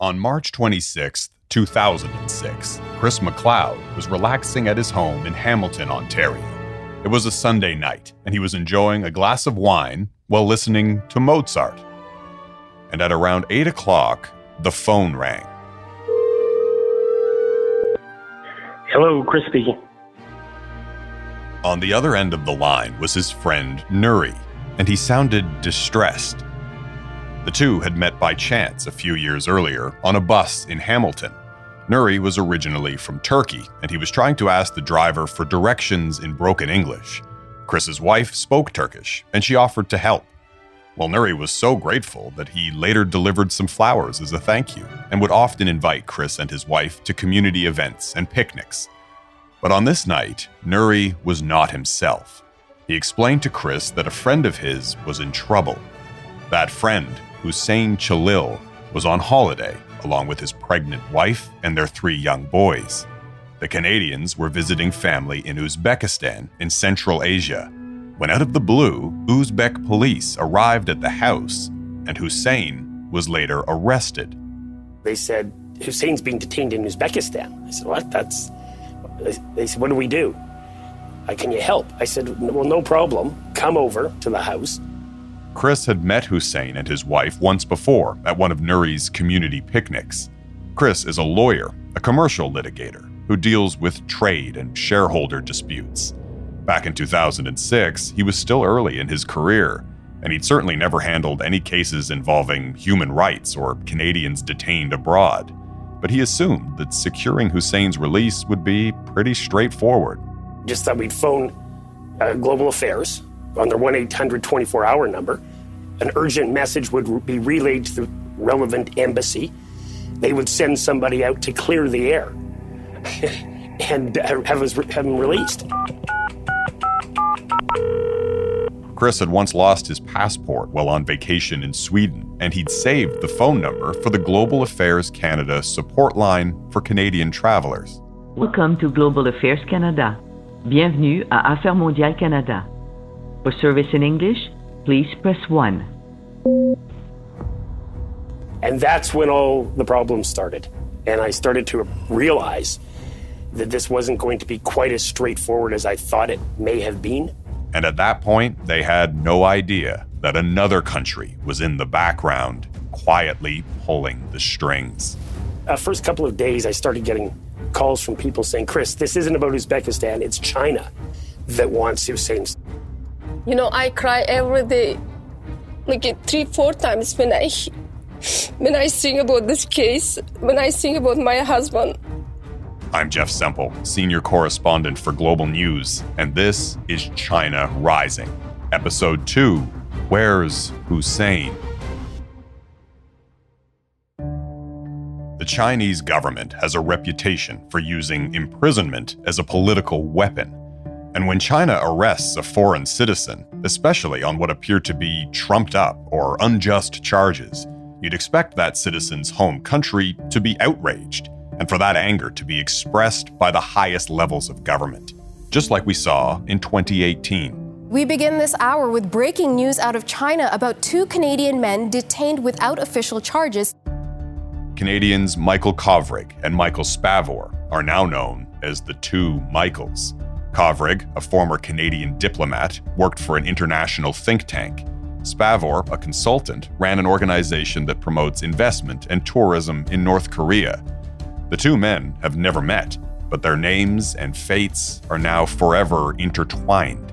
On March 26, 2006, Chris McLeod was relaxing at his home in Hamilton, Ontario. It was a Sunday night, and he was enjoying a glass of wine while listening to Mozart. And at around 8 o'clock, the phone rang. Hello, Chris speaking. On the other end of the line was his friend Nuri, and he sounded distressed. The two had met by chance a few years earlier on a bus in Hamilton. Nuri was originally from Turkey, and he was trying to ask the driver for directions in broken English. Chris's wife spoke Turkish, and she offered to help. Well, Nuri was so grateful that he later delivered some flowers as a thank you and would often invite Chris and his wife to community events and picnics. But on this night, Nuri was not himself. He explained to Chris that a friend of his was in trouble. That friend, Hussein Celil, was on holiday along with his pregnant wife and their three young boys. The Canadians were visiting family in Uzbekistan in Central Asia when, out of the blue, Uzbek police arrived at the house and Hussein was later arrested. They said, Hussein's being detained in Uzbekistan. I said, What? That's. They said, What do we do? I, Can you help? I said, Well, no problem. Come over to the house. Chris had met Hussein and his wife once before at one of Nuri's community picnics. Chris is a lawyer, a commercial litigator, who deals with trade and shareholder disputes. Back in 2006, he was still early in his career, and he'd certainly never handled any cases involving human rights or Canadians detained abroad. But he assumed that securing Hussein's release would be pretty straightforward. Just that we'd phone uh, Global Affairs on their 1 800 24 hour number. An urgent message would be relayed to the relevant embassy. They would send somebody out to clear the air and uh, have, us, have him released. Chris had once lost his passport while on vacation in Sweden, and he'd saved the phone number for the Global Affairs Canada support line for Canadian travelers. Welcome to Global Affairs Canada. Bienvenue à Affaires Mondiales Canada. For service in English, please press 1. And that's when all the problems started. And I started to realize that this wasn't going to be quite as straightforward as I thought it may have been. And at that point, they had no idea that another country was in the background, quietly pulling the strings. Uh, first couple of days, I started getting calls from people saying, Chris, this isn't about Uzbekistan, it's China that wants Hussein's. You know, I cry every day, like three, four times when I when I sing about this case, when I sing about my husband. I'm Jeff Semple, senior correspondent for Global News, and this is China Rising, episode 2 Where's Hussein? The Chinese government has a reputation for using imprisonment as a political weapon. And when China arrests a foreign citizen, especially on what appear to be trumped up or unjust charges, you'd expect that citizen's home country to be outraged and for that anger to be expressed by the highest levels of government, just like we saw in 2018. We begin this hour with breaking news out of China about two Canadian men detained without official charges. Canadians Michael Kovrig and Michael Spavor are now known as the two Michaels. Kovrig, a former Canadian diplomat, worked for an international think tank. Spavor, a consultant, ran an organization that promotes investment and tourism in North Korea the two men have never met, but their names and fates are now forever intertwined.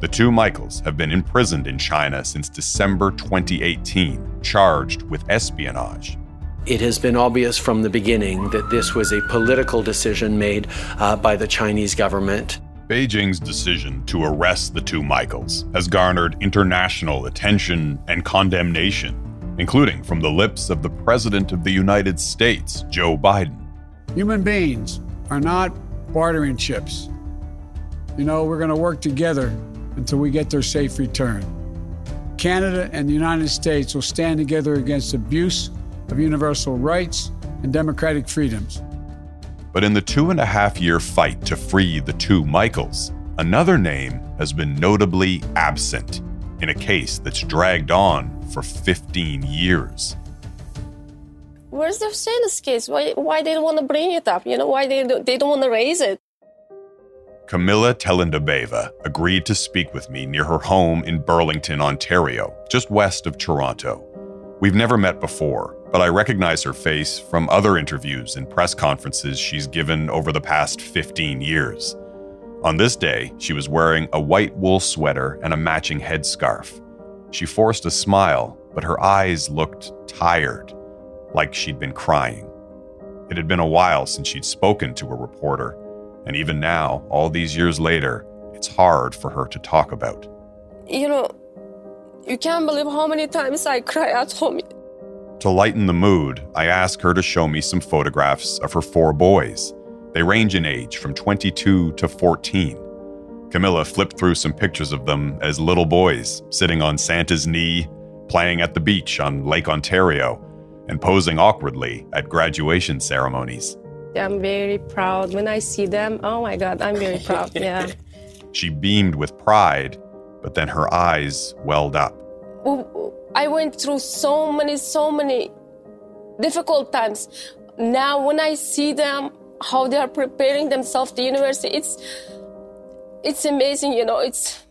The two Michaels have been imprisoned in China since December 2018, charged with espionage. It has been obvious from the beginning that this was a political decision made uh, by the Chinese government. Beijing's decision to arrest the two Michaels has garnered international attention and condemnation, including from the lips of the President of the United States, Joe Biden. Human beings are not bartering chips. You know, we're going to work together until we get their safe return. Canada and the United States will stand together against abuse of universal rights and democratic freedoms. But in the two and a half year fight to free the two Michaels, another name has been notably absent in a case that's dragged on for 15 years. where's the Husseina's case? Why, why they don't want to bring it up? You know, why they, they don't want to raise it? Camilla Telendabeva agreed to speak with me near her home in Burlington, Ontario, just west of Toronto. We've never met before, but I recognize her face from other interviews and press conferences she's given over the past 15 years. On this day, she was wearing a white wool sweater and a matching headscarf. She forced a smile, but her eyes looked tired, like she'd been crying. It had been a while since she'd spoken to a reporter, and even now, all these years later, it's hard for her to talk about. You know, you can't believe how many times I cry at home. To lighten the mood, I ask her to show me some photographs of her four boys. They range in age from 22 to 14. Camilla flipped through some pictures of them as little boys, sitting on Santa's knee, playing at the beach on Lake Ontario, and posing awkwardly at graduation ceremonies. I'm very proud when I see them. Oh my God, I'm very proud. Yeah. She beamed with pride, but then her eyes welled up. I went through so many, so many difficult times. Now, when I see them, how they are preparing themselves to university, it's it's amazing. You know, it's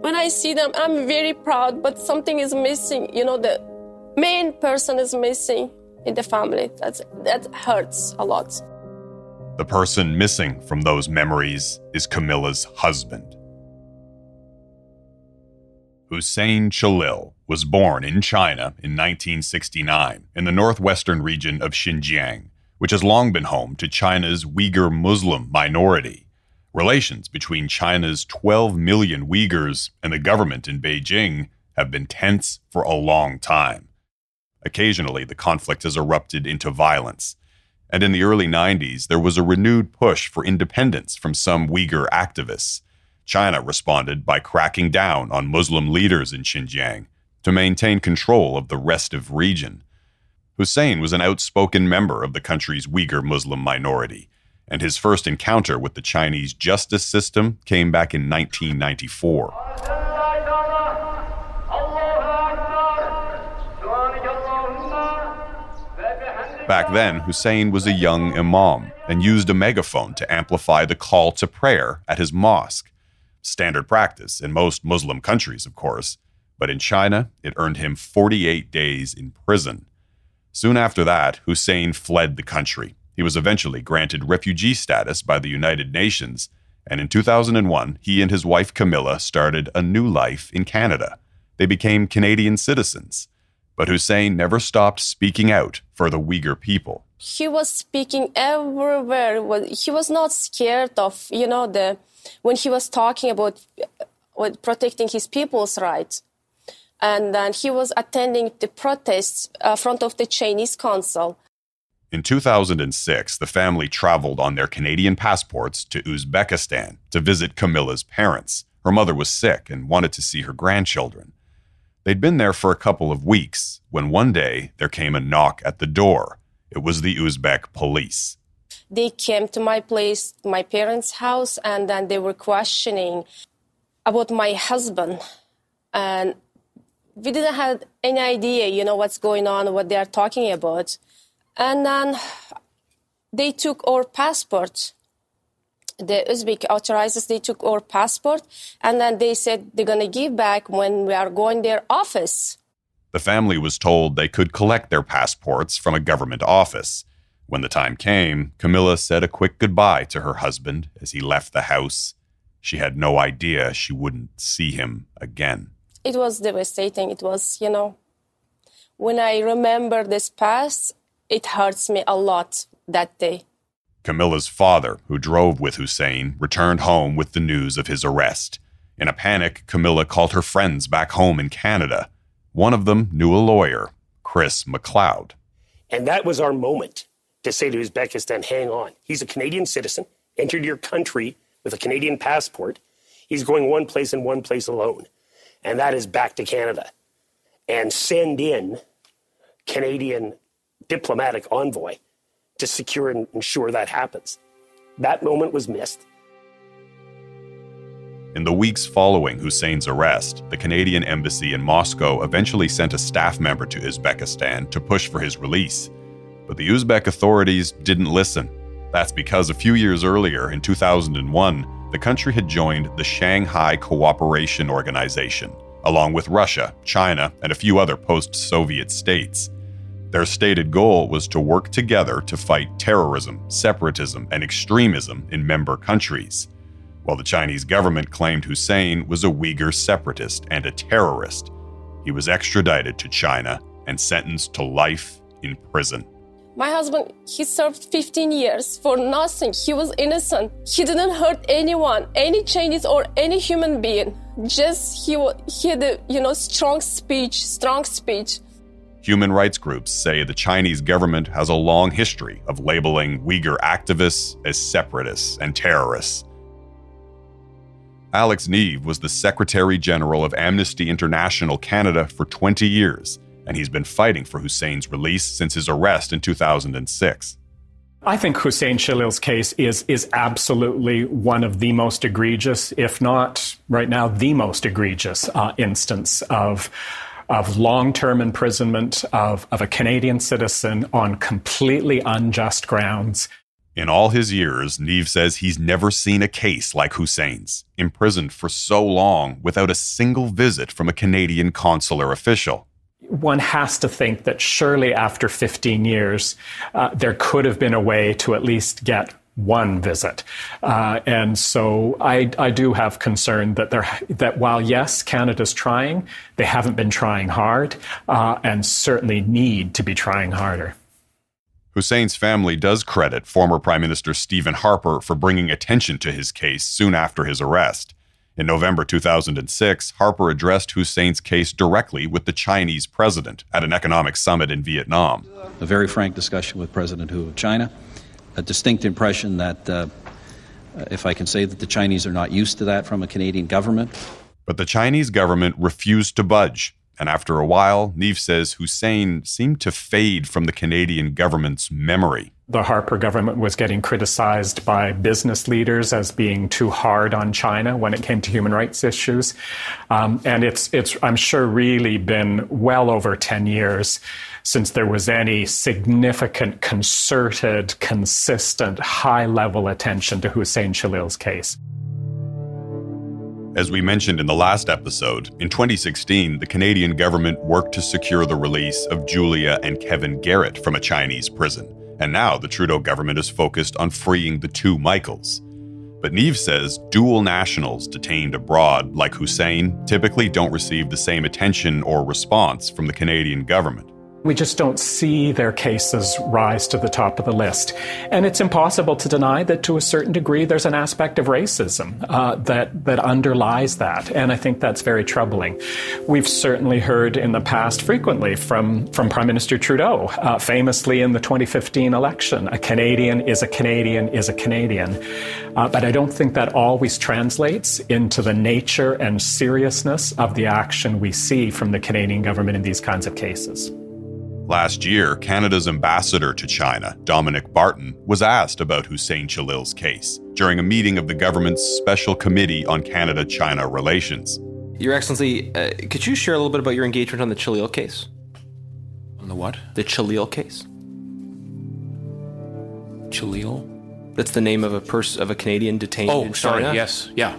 when I see them, I'm very proud. But something is missing. You know, the main person is missing in the family. That's that hurts a lot. The person missing from those memories is Camilla's husband. Hussein Celil was born in China in 1969 in the northwestern region of Xinjiang, which has long been home to China's Uyghur Muslim minority. Relations between China's 12 million Uyghurs and the government in Beijing have been tense for a long time. Occasionally, the conflict has erupted into violence. And in the early 90s, there was a renewed push for independence from some Uyghur activists. China responded by cracking down on Muslim leaders in Xinjiang to maintain control of the restive region. Hussein was an outspoken member of the country's Uyghur Muslim minority, and his first encounter with the Chinese justice system came back in 1994. Back then, Hussein was a young imam and used a megaphone to amplify the call to prayer at his mosque standard practice in most Muslim countries, of course, but in China, it earned him 48 days in prison. Soon after that, Hussein fled the country. He was eventually granted refugee status by the United Nations, and in 2001, he and his wife Camilla started a new life in Canada. They became Canadian citizens. But Hussein never stopped speaking out for the Uyghur people. He was speaking everywhere. He was not scared of, you know, the when he was talking about uh, protecting his people's rights. And then he was attending the protests uh, front of the Chinese consul. In 2006, the family traveled on their Canadian passports to Uzbekistan to visit Camilla's parents. Her mother was sick and wanted to see her grandchildren. They'd been there for a couple of weeks when one day there came a knock at the door. It was the Uzbek police they came to my place, my parents' house, and then they were questioning about my husband. And we didn't have any idea, you know, what's going on, what they are talking about. And then they took our passport. The Uzbek authorities, they took our passport, and then they said they're going to give back when we are going their office. The family was told they could collect their passports from a government office. When the time came, Camilla said a quick goodbye to her husband as he left the house. She had no idea she wouldn't see him again. It was devastating. It was, you know, when I remember this past, it hurts me a lot that day. Camilla's father, who drove with Hussein, returned home with the news of his arrest. In a panic, Camilla called her friends back home in Canada. One of them knew a lawyer, Chris McLeod. And that was our moment to say to Uzbekistan, hang on. He's a Canadian citizen, entered your country with a Canadian passport. He's going one place and one place alone, and that is back to Canada. And send in Canadian diplomatic envoy to secure and ensure that happens. That moment was missed. In the weeks following Hussein's arrest, the Canadian embassy in Moscow eventually sent a staff member to Uzbekistan to push for his release. But the Uzbek authorities didn't listen. That's because a few years earlier, in 2001, the country had joined the Shanghai Cooperation Organization, along with Russia, China, and a few other post Soviet states. Their stated goal was to work together to fight terrorism, separatism, and extremism in member countries while the Chinese government claimed Hussein was a Uyghur separatist and a terrorist. He was extradited to China and sentenced to life in prison. My husband, he served 15 years for nothing. He was innocent. He didn't hurt anyone, any Chinese or any human being. Just he, he had a, you know, strong speech, strong speech. Human rights groups say the Chinese government has a long history of labeling Uyghur activists as separatists and terrorists. Alex Neve was the Secretary General of Amnesty International Canada for 20 years, and he's been fighting for Hussein's release since his arrest in 2006. I think Hussein Khalil's case is is absolutely one of the most egregious, if not right now the most egregious uh, instance of of long term imprisonment of, of a Canadian citizen on completely unjust grounds. In all his years, Neve says he's never seen a case like Hussein's, imprisoned for so long without a single visit from a Canadian consular official. One has to think that surely after 15 years, uh, there could have been a way to at least get one visit. Uh, and so I, I do have concern that there, that while yes, Canada's trying, they haven't been trying hard, uh, and certainly need to be trying harder. Hussein's family does credit former Prime Minister Stephen Harper for bringing attention to his case soon after his arrest. In November 2006, Harper addressed Hussein's case directly with the Chinese president at an economic summit in Vietnam. A very frank discussion with President Hu of China. A distinct impression that, uh, if I can say that the Chinese are not used to that from a Canadian government. But the Chinese government refused to budge and after a while, Neve says Hussein seemed to fade from the Canadian government's memory. The Harper government was getting criticized by business leaders as being too hard on China when it came to human rights issues. Um, and it's, it's, I'm sure, really been well over 10 years since there was any significant, concerted, consistent, high level attention to Hussein Khalil's case. As we mentioned in the last episode, in 2016, the Canadian government worked to secure the release of Julia and Kevin Garrett from a Chinese prison. And now the Trudeau government is focused on freeing the two Michaels. But Neve says dual nationals detained abroad, like Hussein, typically don't receive the same attention or response from the Canadian government. We just don't see their cases rise to the top of the list. And it's impossible to deny that to a certain degree there's an aspect of racism uh, that, that underlies that. And I think that's very troubling. We've certainly heard in the past frequently from, from Prime Minister Trudeau, uh, famously in the 2015 election, a Canadian is a Canadian is a Canadian. Uh, but I don't think that always translates into the nature and seriousness of the action we see from the Canadian government in these kinds of cases. Last year, Canada's ambassador to China, Dominic Barton, was asked about Hussein Khalil's case during a meeting of the government's Special Committee on Canada China Relations. Your Excellency, uh, could you share a little bit about your engagement on the Khalil case? On the what? The Khalil case. Khalil? That's the name of a person of a Canadian detained oh, in sorry. China. Yes. Yeah.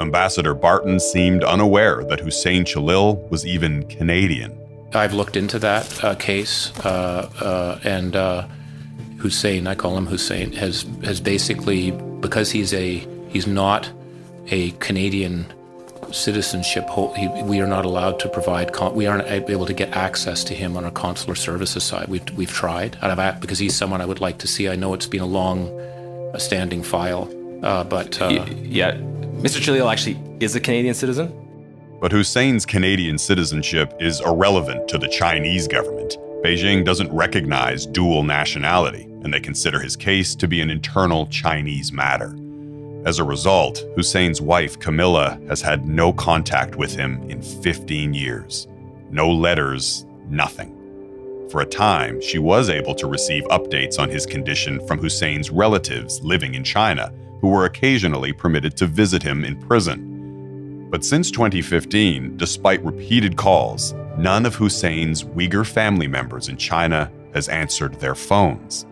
Ambassador Barton seemed unaware that Hussein Khalil was even Canadian. I've looked into that uh, case, uh, uh, and uh, Hussein, I call him Hussein, has has basically because he's a he's not a Canadian citizenship. He, we are not allowed to provide. we aren't able to get access to him on our consular services side. We've we've tried, and I've because he's someone I would like to see. I know it's been a long, standing file, uh, but uh, yeah, Mr. Khalil actually is a Canadian citizen. But Hussein's Canadian citizenship is irrelevant to the Chinese government. Beijing doesn't recognize dual nationality, and they consider his case to be an internal Chinese matter. As a result, Hussein's wife, Camilla, has had no contact with him in 15 years. No letters, nothing. For a time, she was able to receive updates on his condition from Hussein's relatives living in China, who were occasionally permitted to visit him in prison But since 2015, despite repeated calls, none of Hussein's Uyghur family members in China has answered their phones.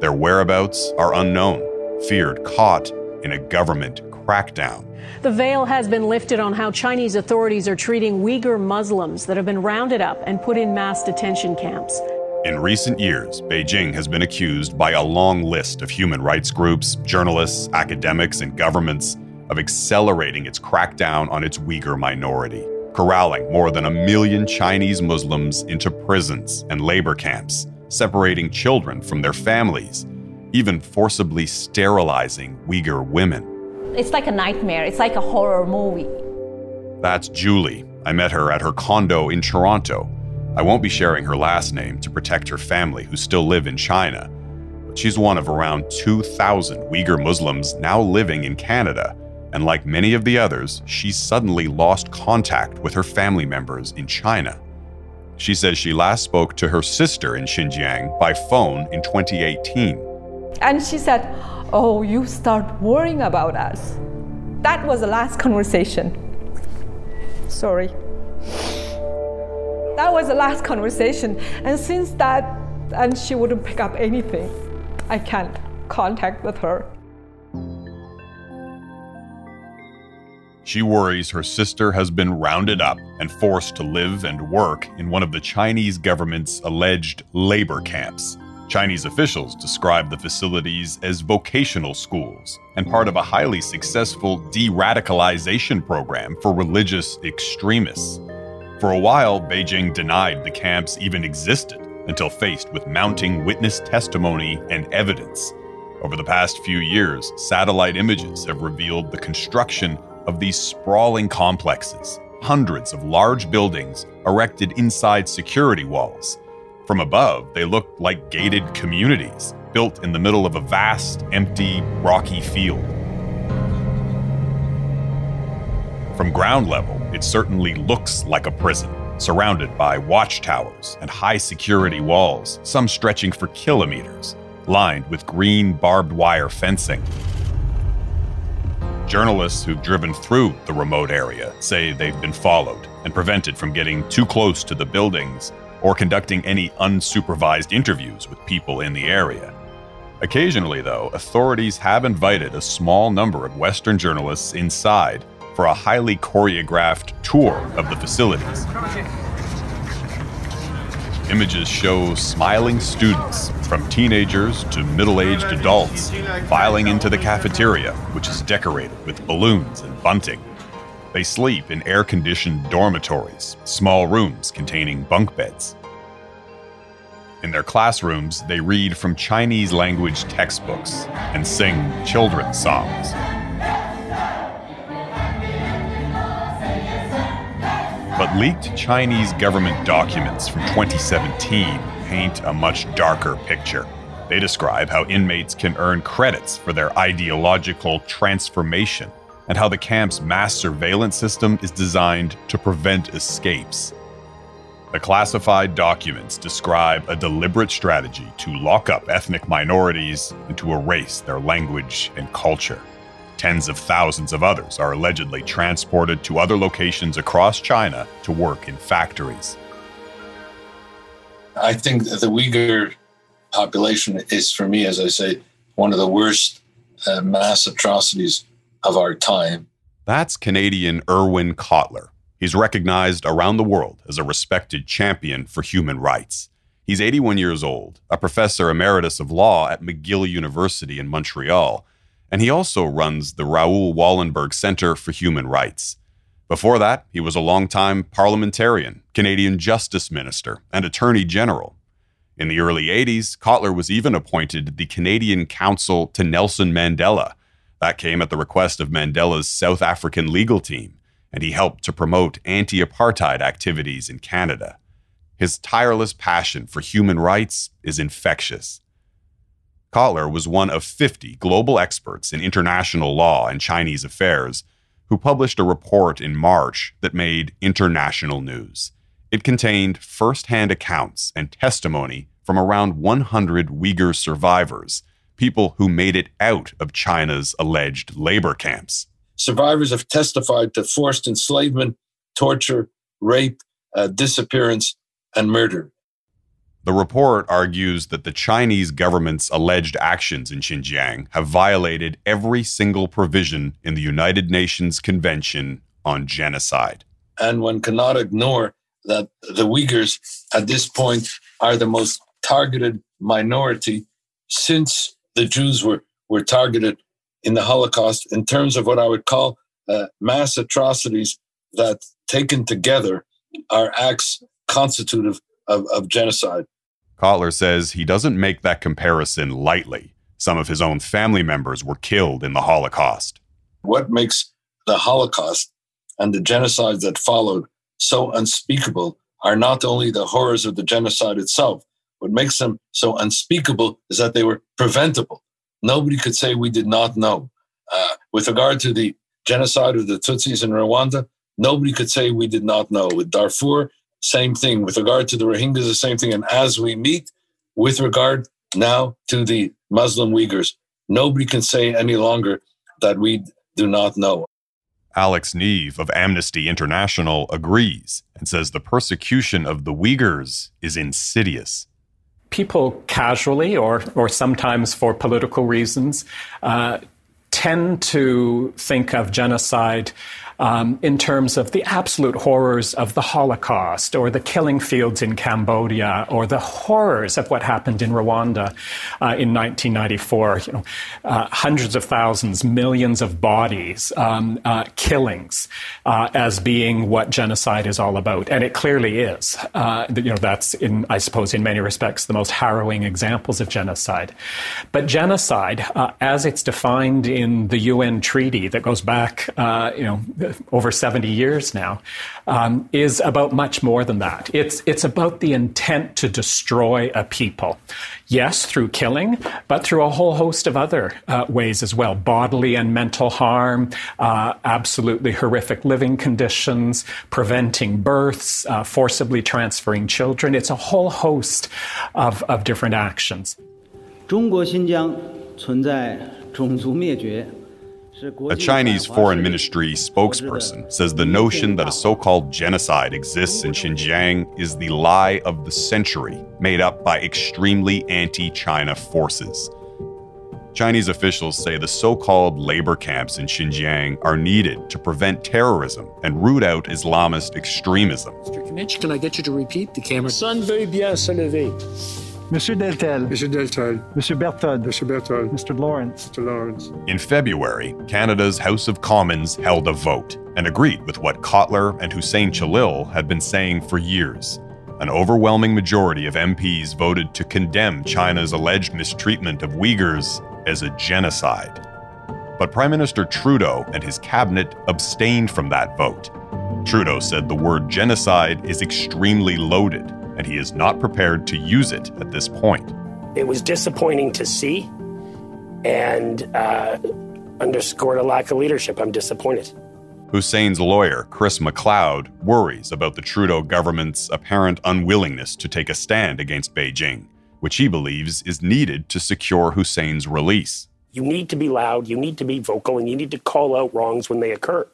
Their whereabouts are unknown, feared caught in a government crackdown. The veil has been lifted on how Chinese authorities are treating Uyghur Muslims that have been rounded up and put in mass detention camps. In recent years, Beijing has been accused by a long list of human rights groups, journalists, academics, and governments of accelerating its crackdown on its Uyghur minority, corralling more than a million Chinese Muslims into prisons and labor camps, separating children from their families, even forcibly sterilizing Uyghur women. It's like a nightmare, it's like a horror movie. That's Julie. I met her at her condo in Toronto I won't be sharing her last name to protect her family who still live in China, but she's one of around 2,000 Uyghur Muslims now living in Canada. And like many of the others, she's suddenly lost contact with her family members in China. She says she last spoke to her sister in Xinjiang by phone in 2018. And she said, Oh, you start worrying about us. That was the last conversation. Sorry. That was the last conversation. And since that, and she wouldn't pick up anything. I can't contact with her. She worries her sister has been rounded up and forced to live and work in one of the Chinese government's alleged labor camps. Chinese officials describe the facilities as vocational schools and part of a highly successful de radicalization program for religious extremists. For a while, Beijing denied the camps even existed until faced with mounting witness testimony and evidence. Over the past few years, satellite images have revealed the construction of these sprawling complexes, hundreds of large buildings erected inside security walls. From above, they look like gated communities built in the middle of a vast, empty, rocky field. From ground level, it certainly looks like a prison, surrounded by watchtowers and high security walls, some stretching for kilometers, lined with green barbed wire fencing. Journalists who've driven through the remote area say they've been followed and prevented from getting too close to the buildings or conducting any unsupervised interviews with people in the area. Occasionally, though, authorities have invited a small number of Western journalists inside for a highly choreographed tour of the facilities. Images show smiling students, from teenagers to middle aged adults, filing into the cafeteria, which is decorated with balloons and bunting. They sleep in air conditioned dormitories, small rooms containing bunk beds. In their classrooms, they read from Chinese language textbooks and sing children's songs. But leaked Chinese government documents from 2017 paint a much darker picture. They describe how inmates can earn credits for their ideological transformation and how the camp's mass surveillance system is designed to prevent escapes. The classified documents describe a deliberate strategy to lock up ethnic minorities and to erase their language and culture. Tens of thousands of others are allegedly transported to other locations across China to work in factories. I think the Uyghur population is, for me, as I say, one of the worst uh, mass atrocities of our time. That's Canadian Irwin Cotler. He's recognized around the world as a respected champion for human rights. He's 81 years old, a professor emeritus of law at McGill University in Montreal, and he also runs the Raoul Wallenberg Center for Human Rights. Before that, he was a longtime parliamentarian, Canadian Justice Minister, and Attorney General. In the early 80s, Cotler was even appointed the Canadian counsel to Nelson Mandela. That came at the request of Mandela's South African legal team, and he helped to promote anti apartheid activities in Canada. His tireless passion for human rights is infectious. Cotler was one of 50 global experts in international law and Chinese affairs who published a report in March that made international news. It contained firsthand accounts and testimony from around 100 Uyghur survivors, people who made it out of China's alleged labor camps. survivors have testified to forced enslavement, torture, rape, uh, disappearance, and murder. The report argues that the Chinese government's alleged actions in Xinjiang have violated every single provision in the United Nations Convention on Genocide. And one cannot ignore that the Uyghurs at this point are the most targeted minority since the Jews were, were targeted in the Holocaust in terms of what I would call uh, mass atrocities that taken together are acts constitutive of, of genocide. Cotler says he doesn't make that comparison lightly. Some of his own family members were killed in the Holocaust. What makes the Holocaust and the genocides that followed so unspeakable are not only the horrors of the genocide itself, what makes them so unspeakable is that they were preventable. Nobody could say we did not know. Uh, with regard to the genocide of the Tutsis in Rwanda, nobody could say we did not know. With Darfur, same thing. With regard to the Rohingyas, the same thing. And as we meet, with regard now to the Muslim Uyghurs, nobody can say any longer that we do not know. Alex Neve of Amnesty International agrees and says the persecution of the Uyghurs is insidious. People casually, or, or sometimes for political reasons, uh, tend to think of genocide um, in terms of the absolute horrors of the Holocaust or the killing fields in Cambodia or the horrors of what happened in Rwanda uh, in 1994. You know, uh, hundreds of thousands, millions of bodies, um, uh, killings, uh, as being what genocide is all about, and it clearly is. Uh, you know, that's in, I suppose, in many respects, the most harrowing examples of genocide. But genocide, uh, as it's defined in the UN treaty that goes back, you know over 70 years now, um, is about much more than that. It's, it's about the intent to destroy a people. Yes, through killing, but through a whole host of other uh, ways as well bodily and mental harm, uh, absolutely horrific living conditions, preventing births, uh, forcibly transferring children. It's a whole host of, of different actions. 中国新疆存在种族灭绝 A Chinese foreign ministry spokesperson says the notion that a so called genocide exists in Xinjiang is the lie of the century, made up by extremely anti China forces. Chinese officials say the so called labor camps in Xinjiang are needed to prevent terrorism and root out Islamist extremism. Mr. Kinich, can I get you to repeat the camera? Sun veut bien se lever. Monsieur Deltell. Monsieur Deltell. Monsieur Berthold. Monsieur Berthold. Mr. Lawrence. Mr. Lawrence. In February, Canada's House of Commons held a vote and agreed with what Cotler and Hussein Celil had been saying for years. An overwhelming majority of MPs voted to condemn China's alleged mistreatment of Uyghurs as a genocide. But Prime Minister Trudeau and his cabinet abstained from that vote. Trudeau said the word genocide is extremely loaded and he is not prepared to use it at this point. It was disappointing to see and uh, underscored a lack of leadership. I'm disappointed. Hussein's lawyer, Chris McLeod, worries about the Trudeau government's apparent unwillingness to take a stand against Beijing, which he believes is needed to secure Hussein's release. You need to be loud, you need to be vocal, and you need to call out wrongs when they occur.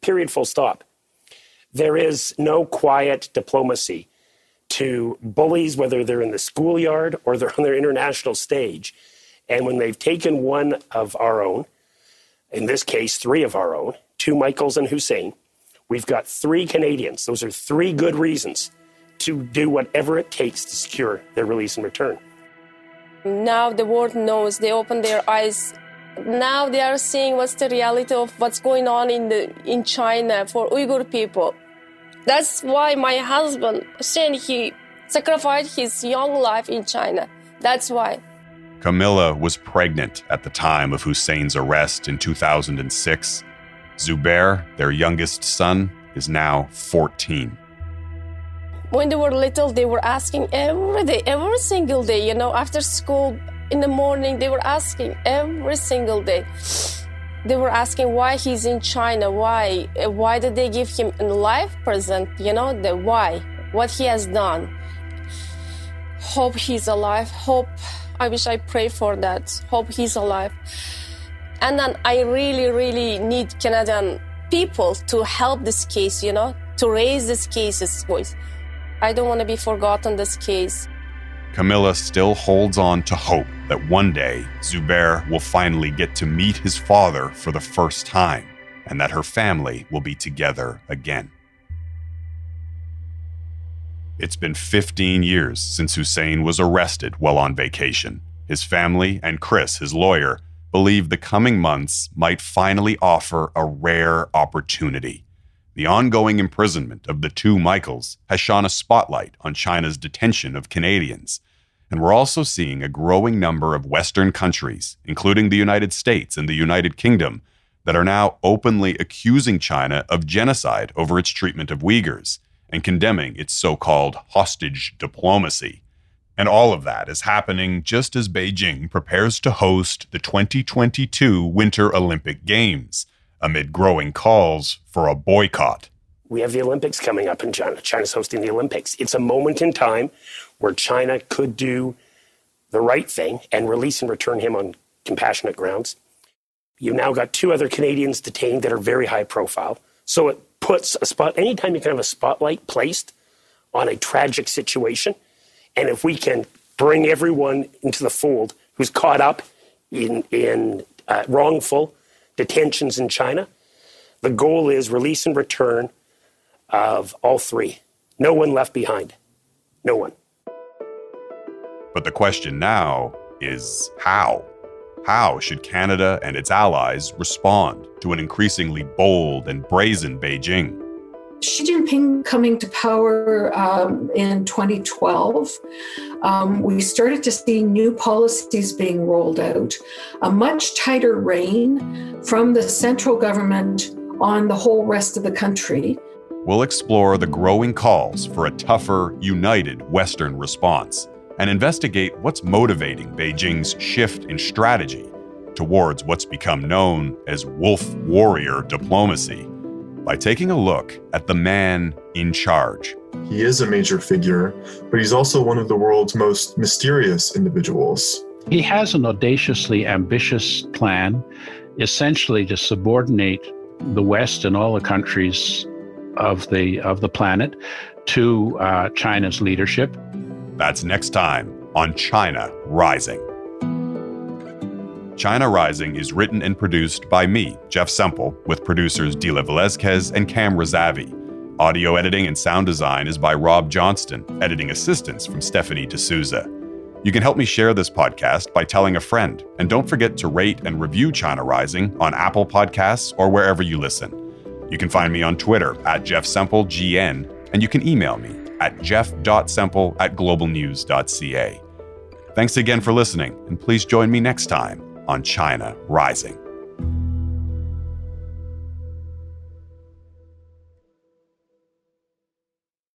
Period, full stop. There is no quiet diplomacy to bullies, whether they're in the schoolyard or they're on their international stage. And when they've taken one of our own, in this case, three of our own, two Michaels and Hussein, we've got three Canadians. Those are three good reasons to do whatever it takes to secure their release and return. Now the world knows, they open their eyes. Now they are seeing what's the reality of what's going on in, the, in China for Uyghur people. That's why my husband, Hussein, he sacrificed his young life in China. That's why. Camilla was pregnant at the time of Hussein's arrest in 2006. Zubair, their youngest son, is now 14. When they were little, they were asking every day, every single day, you know, after school, in the morning, they were asking every single day they were asking why he's in China. Why? Why did they give him a life present? You know, the why, what he has done. Hope he's alive. Hope. I wish I pray for that. Hope he's alive. And then I really, really need Canadian people to help this case, you know, to raise this case's voice. I don't want to be forgotten this case. Camilla still holds on to hope that one day Zubair will finally get to meet his father for the first time and that her family will be together again. It's been 15 years since Hussein was arrested while on vacation. His family and Chris, his lawyer, believe the coming months might finally offer a rare opportunity. The ongoing imprisonment of the two Michaels has shone a spotlight on China's detention of Canadians. And we're also seeing a growing number of Western countries, including the United States and the United Kingdom, that are now openly accusing China of genocide over its treatment of Uyghurs and condemning its so called hostage diplomacy. And all of that is happening just as Beijing prepares to host the 2022 Winter Olympic Games amid growing calls for a boycott. We have the Olympics coming up in China. China's hosting the Olympics. It's a moment in time where China could do the right thing and release and return him on compassionate grounds. You've now got two other Canadians detained that are very high profile. So it puts a spot, anytime you can have a spotlight placed on a tragic situation, and if we can bring everyone into the fold who's caught up in, in uh, wrongful detentions in China, the goal is release and return of all three. No one left behind. No one. But the question now is how? How should Canada and its allies respond to an increasingly bold and brazen Beijing? Xi Jinping coming to power um, in 2012, um, we started to see new policies being rolled out, a much tighter rein from the central government on the whole rest of the country. We'll explore the growing calls for a tougher, united Western response and investigate what's motivating Beijing's shift in strategy towards what's become known as wolf warrior diplomacy by taking a look at the man in charge. He is a major figure, but he's also one of the world's most mysterious individuals. He has an audaciously ambitious plan, essentially to subordinate the West and all the countries of the of the planet to uh, China's leadership. That's next time on China Rising. China Rising is written and produced by me, Jeff Semple, with producers Dila Velazquez and Cam Razavi. Audio editing and sound design is by Rob Johnston, editing assistance from Stephanie D'Souza. You can help me share this podcast by telling a friend, and don't forget to rate and review China Rising on Apple Podcasts or wherever you listen. You can find me on Twitter at Jeff Semple GN, and you can email me at jeff.semple at globalnews.ca. Thanks again for listening, and please join me next time on China Rising.